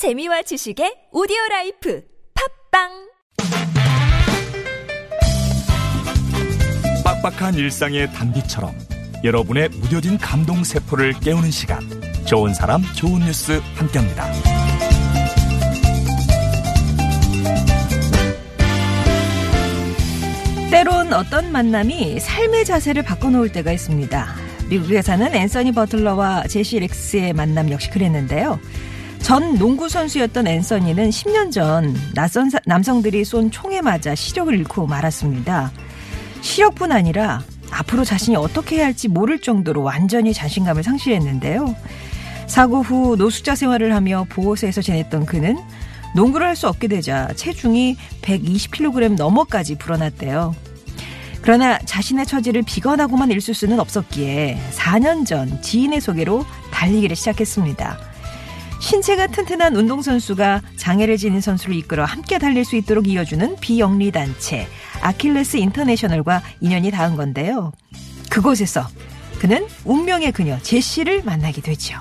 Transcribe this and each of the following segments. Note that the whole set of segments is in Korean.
재미와 지식의 오디오 라이프 팟빵 빡빡한 일상의 단비처럼 여러분의 무뎌진 감동 세포를 깨우는 시간 좋은 사람 좋은 뉴스 함께합니다. 때론 어떤 만남이 삶의 자세를 바꿔놓을 때가 있습니다. 미국에 사는 앤서니 버틀러와 제시 렉스의 만남 역시 그랬는데요. 전 농구 선수였던 앤서니는 10년 전 낯선 사- 남성들이 쏜 총에 맞아 시력을 잃고 말았습니다. 시력뿐 아니라 앞으로 자신이 어떻게 해야 할지 모를 정도로 완전히 자신감을 상실했는데요. 사고 후 노숙자 생활을 하며 보호소에서 지냈던 그는 농구를 할 수 없게 되자 체중이 120kg 넘어까지 불어났대요. 그러나 자신의 처지를 비관하고만 있을 수는 없었기에 4년 전 지인의 소개로 달리기를 시작했습니다. 신체가 튼튼한 운동선수가 장애를 지닌 선수를 이끌어 함께 달릴 수 있도록 이어주는 비영리 단체 아킬레스 인터내셔널과 인연이 닿은 건데요. 그곳에서 그는 운명의 그녀 제시를 만나게 되죠.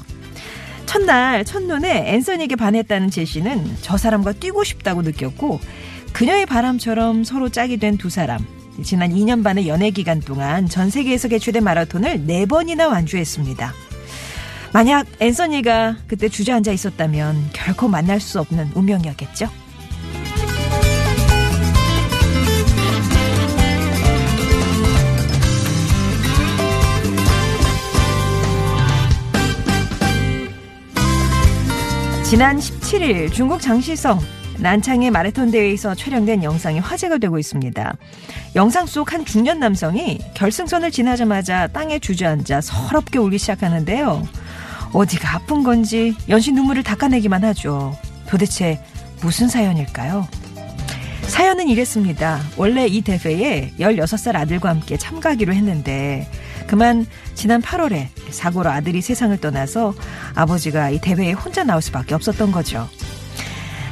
첫날 첫눈에 앤서니에게 반했다는 제시는 저 사람과 뛰고 싶다고 느꼈고 그녀의 바람처럼 서로 짝이 된 두 사람. 지난 2년 반의 연애 기간 동안 전 세계에서 개최된 마라톤을 4번이나 완주했습니다. 만약 앤서니가 그때 주저앉아 있었다면 결코 만날 수 없는 운명이었겠죠? 지난 17일 중국 장시성 난창의 마라톤 대회에서 촬영된 영상이 화제가 되고 있습니다. 영상 속 한 중년 남성이 결승선을 지나자마자 땅에 주저앉아 서럽게 울기 시작하는데요. 어디가 아픈 건지 연신 눈물을 닦아내기만 하죠. 도대체 무슨 사연일까요? 사연은 이랬습니다. 원래 이 대회에 16살 아들과 함께 참가하기로 했는데 그만 지난 8월에 사고로 아들이 세상을 떠나서 아버지가 이 대회에 혼자 나올 수밖에 없었던 거죠.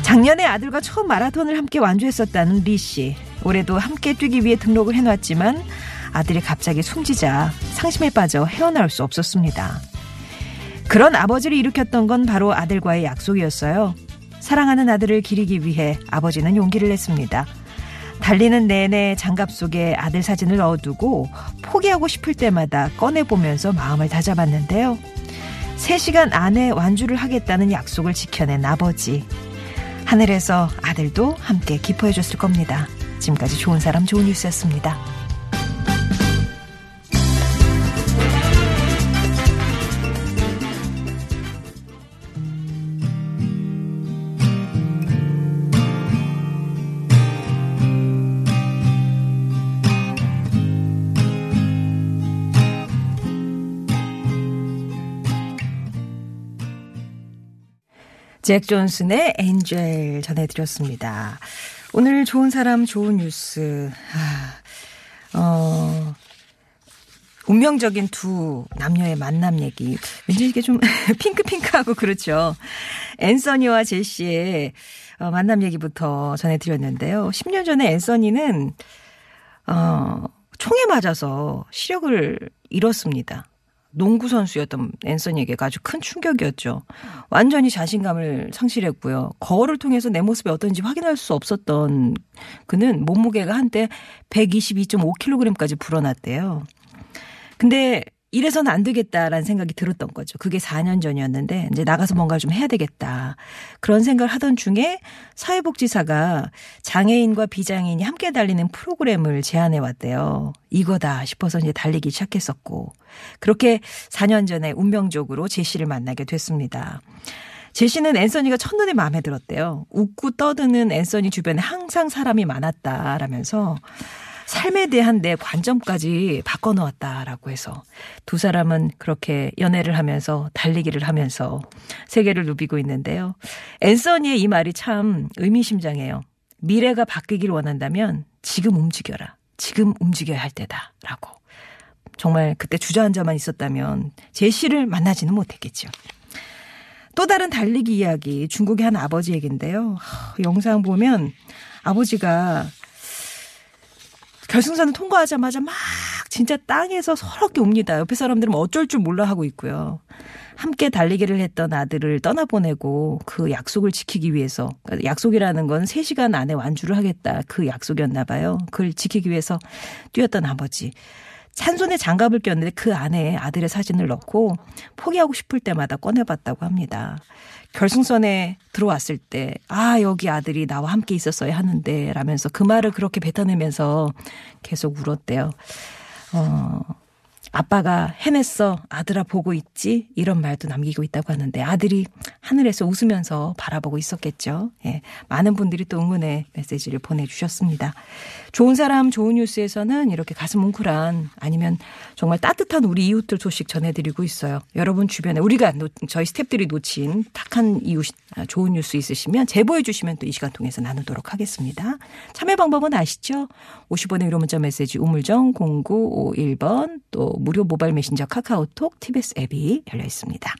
작년에 아들과 처음 마라톤을 함께 완주했었다는 리 씨. 올해도 함께 뛰기 위해 등록을 해놨지만 아들이 갑자기 숨지자 상심에 빠져 헤어나올 수 없었습니다. 그런 아버지를 일으켰던 건 바로 아들과의 약속이었어요. 사랑하는 아들을 기리기 위해 아버지는 용기를 냈습니다. 달리는 내내 장갑 속에 아들 사진을 넣어두고 포기하고 싶을 때마다 꺼내보면서 마음을 다잡았는데요. 3시간 안에 완주를 하겠다는 약속을 지켜낸 아버지. 하늘에서 아들도 함께 기뻐해 줬을 겁니다. 지금까지 좋은 사람 좋은 뉴스였습니다. 잭 존슨의 엔젤 전해드렸습니다. 오늘 좋은 사람 좋은 뉴스. 아, 어, 운명적인 두 남녀의 만남 얘기. 왠지 이게 좀 핑크핑크하고 그렇죠. 앤서니와 제시의 어, 만남 얘기부터 전해드렸는데요. 10년 전에 앤서니는 어, 총에 맞아서 시력을 잃었습니다. 농구 선수였던 앤서니에게가 아주 큰 충격이었죠. 완전히 자신감을 상실했고요. 거울을 통해서 내 모습이 어떤지 확인할 수 없었던 그는 몸무게가 한때 122.5kg까지 불어났대요. 근데 이래서는 안 되겠다라는 생각이 들었던 거죠. 그게 4년 전이었는데 이제 나가서 뭔가 좀 해야 되겠다. 그런 생각을 하던 중에 사회복지사가 장애인과 비장애인이 함께 달리는 프로그램을 제안해 왔대요. 이거다 싶어서 이제 달리기 시작했었고 그렇게 4년 전에 운명적으로 제시를 만나게 됐습니다. 제시는 앤서니가 첫눈에 마음에 들었대요. 웃고 떠드는 앤서니 주변에 항상 사람이 많았다라면서 삶에 대한 내 관점까지 바꿔놓았다라고 해서 두 사람은 그렇게 연애를 하면서 달리기를 하면서 세계를 누비고 있는데요. 앤서니의 이 말이 참 의미심장해요. 미래가 바뀌길 원한다면 지금 움직여라. 지금 움직여야 할 때다라고. 정말 그때 주저앉아만 있었다면 제시를 만나지는 못했겠죠. 또 다른 달리기 이야기 중국의 한 아버지 얘기인데요. 영상 보면 아버지가 결승선을 통과하자마자 막 진짜 땅에서 서럽게 웁니다. 옆에 사람들은 어쩔 줄 몰라 하고 있고요. 함께 달리기를 했던 아들을 떠나보내고 그 약속을 지키기 위해서 그러니까 약속이라는 건 3시간 안에 완주를 하겠다. 그 약속이었나 봐요. 그걸 지키기 위해서 뛰었던 아버지. 찬손에 장갑을 꼈는데 그 안에 아들의 사진을 넣고 포기하고 싶을 때마다 꺼내봤다고 합니다. 결승선에 들어왔을 때, 아, 여기 아들이 나와 함께 있었어야 하는데, 라면서 그 말을 그렇게 뱉어내면서 계속 울었대요. 어, 아빠가 해냈어. 아들아 보고 있지? 이런 말도 남기고 있다고 하는데 아들이 하늘에서 웃으면서 바라보고 있었겠죠. 예. 많은 분들이 또 응원의 메시지를 보내주셨습니다. 좋은 사람, 좋은 뉴스에서는 이렇게 가슴 뭉클한 아니면 정말 따뜻한 우리 이웃들 소식 전해드리고 있어요. 여러분 주변에 우리가 저희 스탭들이 놓친 탁한 이웃, 아, 좋은 뉴스 있으시면 제보해 주시면 또 이 시간 통해서 나누도록 하겠습니다. 참여 방법은 아시죠? 50원의 유료 문자 메시지 우물정 0951번 또 무료 모바일 메신저 카카오톡 TBS 앱이 열려 있습니다.